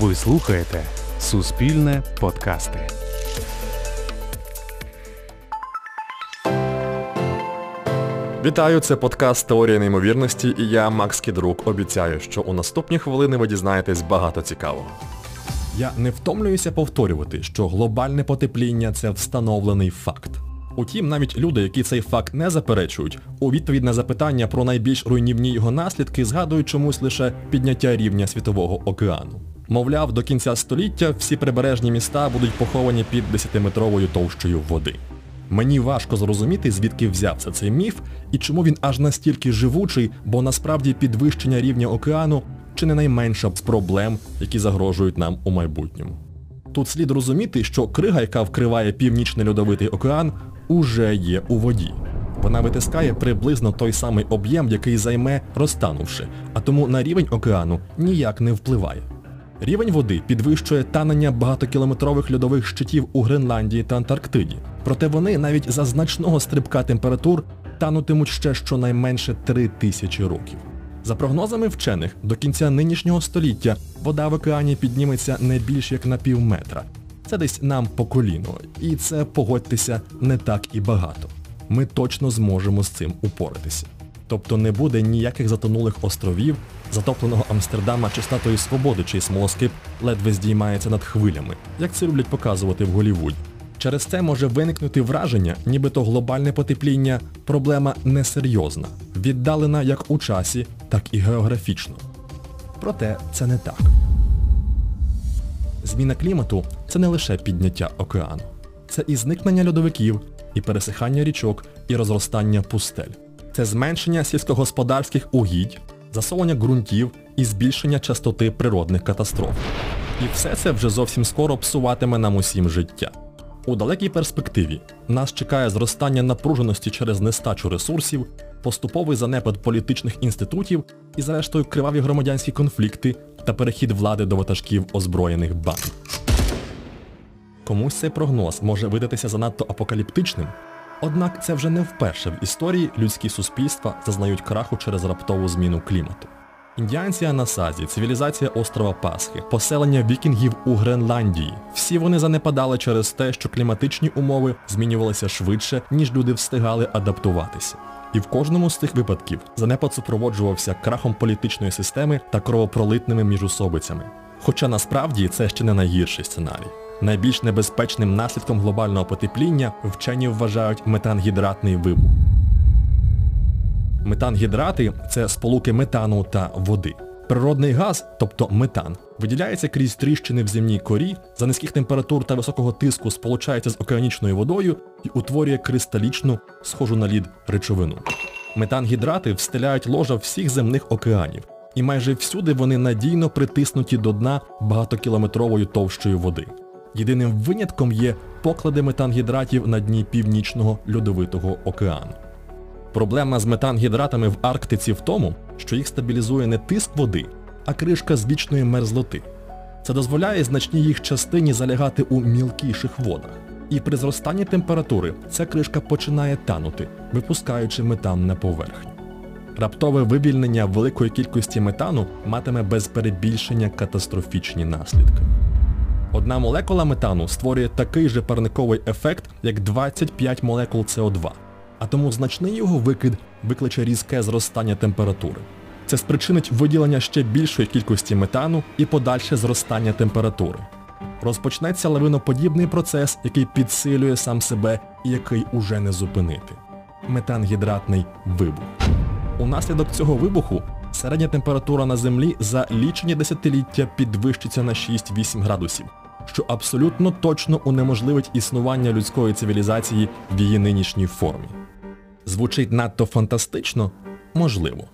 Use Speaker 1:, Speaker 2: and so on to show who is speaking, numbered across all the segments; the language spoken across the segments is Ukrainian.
Speaker 1: Ви слухаєте Суспільне подкасти.
Speaker 2: Вітаю, це подкаст Теорія неймовірності і я, Макс Кідрук, обіцяю, що у наступні хвилини ви дізнаєтесь багато цікавого. Я не втомлююся повторювати, що глобальне потепління це встановлений факт. Утім, навіть люди, які цей факт не заперечують, у відповідь на запитання про найбільш руйнівні його наслідки згадують чомусь лише підняття рівня Світового океану. Мовляв, до кінця століття всі прибережні міста будуть поховані під 10-метровою товщою води. Мені важко зрозуміти, звідки взявся цей міф і чому він аж настільки живучий, бо насправді підвищення рівня океану чи не найменша з проблем, які загрожують нам у майбутньому. Тут слід розуміти, що крига, яка вкриває північний льодовитий океан, уже є у воді. Вона витискає приблизно той самий об'єм, який займе розтанувши, а тому на рівень океану ніяк не впливає. Рівень води підвищує танення багатокілометрових льодових щитів у Гренландії та Антарктиді. Проте вони навіть за значного стрибка температур танутимуть ще щонайменше 3 тисячі років. За прогнозами вчених, до кінця нинішнього століття вода в океані підніметься не більш як на пів метра. Це десь нам по коліно. І це, погодьтеся, не так і багато. Ми точно зможемо з цим упоратися. Тобто не буде ніяких затонулих островів, затопленого Амстердама чи статуї свободи, чий смолоскип ледве здіймається над хвилями, як це люблять показувати в Голлівуді. Через це може виникнути враження, нібито глобальне потепління проблема несерйозна, віддалена як у часі, так і географічно. Проте це не так. Зміна клімату це не лише підняття океану. Це і зникнення льодовиків, і пересихання річок, і розростання пустель. Це зменшення сільськогосподарських угідь, засолення ґрунтів і збільшення частоти природних катастроф. І все це вже зовсім скоро псуватиме нам усім життя. У далекій перспективі нас чекає зростання напруженості через нестачу ресурсів, поступовий занепад політичних інститутів і, зрештою, криваві громадянські конфлікти та перехід влади до ватажків озброєних банд. Комусь цей прогноз може видатися занадто апокаліптичним, однак це вже не вперше в історії людські суспільства зазнають краху через раптову зміну клімату. Індіанці Анасазі, цивілізація острова Пасхи, поселення вікінгів у Гренландії. Всі вони занепадали через те, що кліматичні умови змінювалися швидше, ніж люди встигали адаптуватися. І в кожному з цих випадків занепад супроводжувався крахом політичної системи та кровопролитними міжусобицями. Хоча насправді це ще не найгірший сценарій. Найбільш небезпечним наслідком глобального потепління вчені вважають метангідратний вибух. Метангідрати це сполуки метану та води. Природний газ, тобто метан, виділяється крізь тріщини в земній корі, за низьких температур та високого тиску сполучається з океанічною водою і утворює кристалічну, схожу на лід речовину. Метангідрати встиляють ложа всіх земних океанів, і майже всюди вони надійно притиснуті до дна багатокілометровою товщою води. Єдиним винятком є поклади метангідратів на дні північного льодовитого океану. Проблема з метангідратами в Арктиці в тому, що їх стабілізує не тиск води, а кришка з вічної мерзлоти. Це дозволяє значній їх частині залягати у мілкіших водах. І при зростанні температури ця кришка починає танути, випускаючи метан на поверхню. Раптове вивільнення великої кількості метану матиме без перебільшення катастрофічні наслідки. Одна молекула метану створює такий же парниковий ефект, як 25 молекул СО2 а тому значний його викид викличе різке зростання температури. Це спричинить виділення ще більшої кількості метану і подальше зростання температури. Розпочнеться лавиноподібний процес, який підсилює сам себе і який уже не зупинити. Метангідратний вибух. Унаслідок цього вибуху середня температура на Землі за лічені десятиліття підвищиться на 6-8 градусів, що абсолютно точно унеможливить існування людської цивілізації в її нинішній формі. Звучить надто фантастично? Можливо.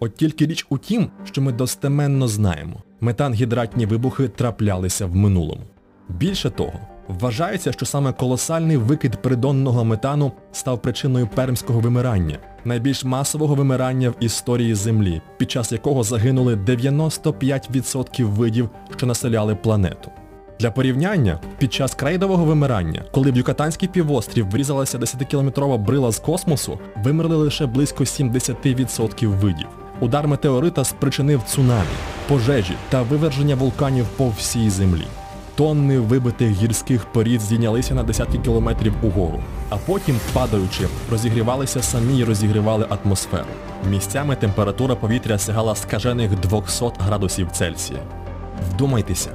Speaker 2: От тільки річ у тім, що ми достеменно знаємо, метангідратні вибухи траплялися в минулому. Більше того, вважається, що саме колосальний викид придонного метану став причиною пермського вимирання, найбільш масового вимирання в історії Землі, під час якого загинули 95% видів, що населяли планету. Для порівняння, під час крейдового вимирання, коли в Юкатанський півострів врізалася 10-кілометрова брила з космосу, вимерли лише близько 70% видів. Удар метеорита спричинив цунамі, пожежі та виверження вулканів по всій землі. Тонни вибитих гірських порід здійнялися на десятки кілометрів угору, а потім, падаючи, розігрівалися самі і розігрівали атмосферу. Місцями температура повітря сягала скажених 200 градусів Цельсія. Вдумайтеся,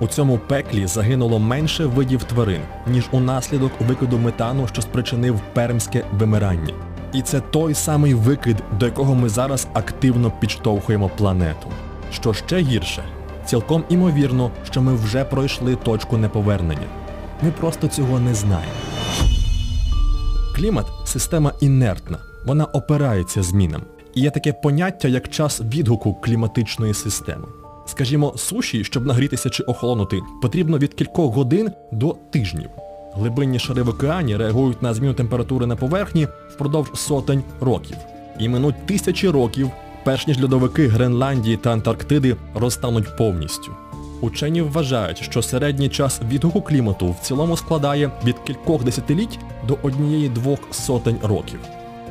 Speaker 2: у цьому пеклі загинуло менше видів тварин, ніж унаслідок викиду метану, що спричинив пермське вимирання. І це той самий викид, до якого ми зараз активно підштовхуємо планету. Що ще гірше, цілком імовірно, що ми вже пройшли точку неповернення. Ми просто цього не знаємо. Клімат система інертна, вона опирається змінам. І є таке поняття, як час відгуку кліматичної системи. Скажімо, суші, щоб нагрітися чи охолонути, потрібно від кількох годин до тижнів. Глибинні шари в океані реагують на зміну температури на поверхні впродовж сотень років. І минуть тисячі років, перш ніж льодовики Гренландії та Антарктиди розтануть повністю. Учені вважають, що середній час відгуку клімату в цілому складає від кількох десятиліть до однієї-двох сотень років.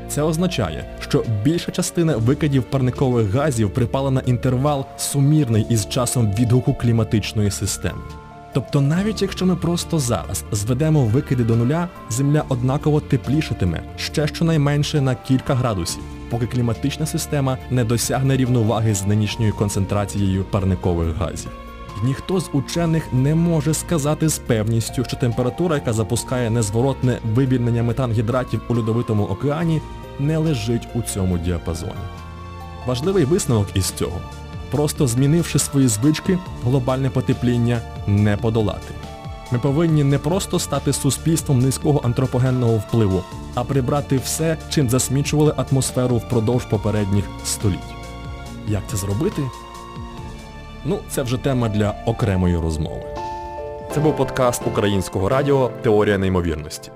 Speaker 2: Це означає, що більша частина викидів парникових газів припала на інтервал сумірний із часом відгуку кліматичної системи. Тобто навіть якщо ми просто зараз зведемо викиди до нуля, Земля однаково теплішатиме ще щонайменше на кілька градусів, поки кліматична система не досягне рівноваги з нинішньою концентрацією парникових газів. Ніхто з учених не може сказати з певністю, що температура, яка запускає незворотне вивільнення метангідратів у льодовитому океані, не лежить у цьому діапазоні. Важливий висновок із цього. Просто змінивши свої звички, глобальне потепління не подолати. Ми повинні не просто стати суспільством низького антропогенного впливу, а прибрати все, чим засмічували атмосферу впродовж попередніх століть. Як це зробити? Ну, це вже тема для окремої розмови. Це був подкаст Українського радіо Теорія неймовірності.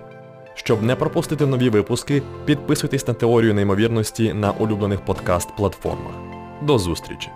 Speaker 2: Щоб не пропустити нові випуски, підписуйтесь на теорію неймовірності на улюблених подкаст-платформах. До зустрічі!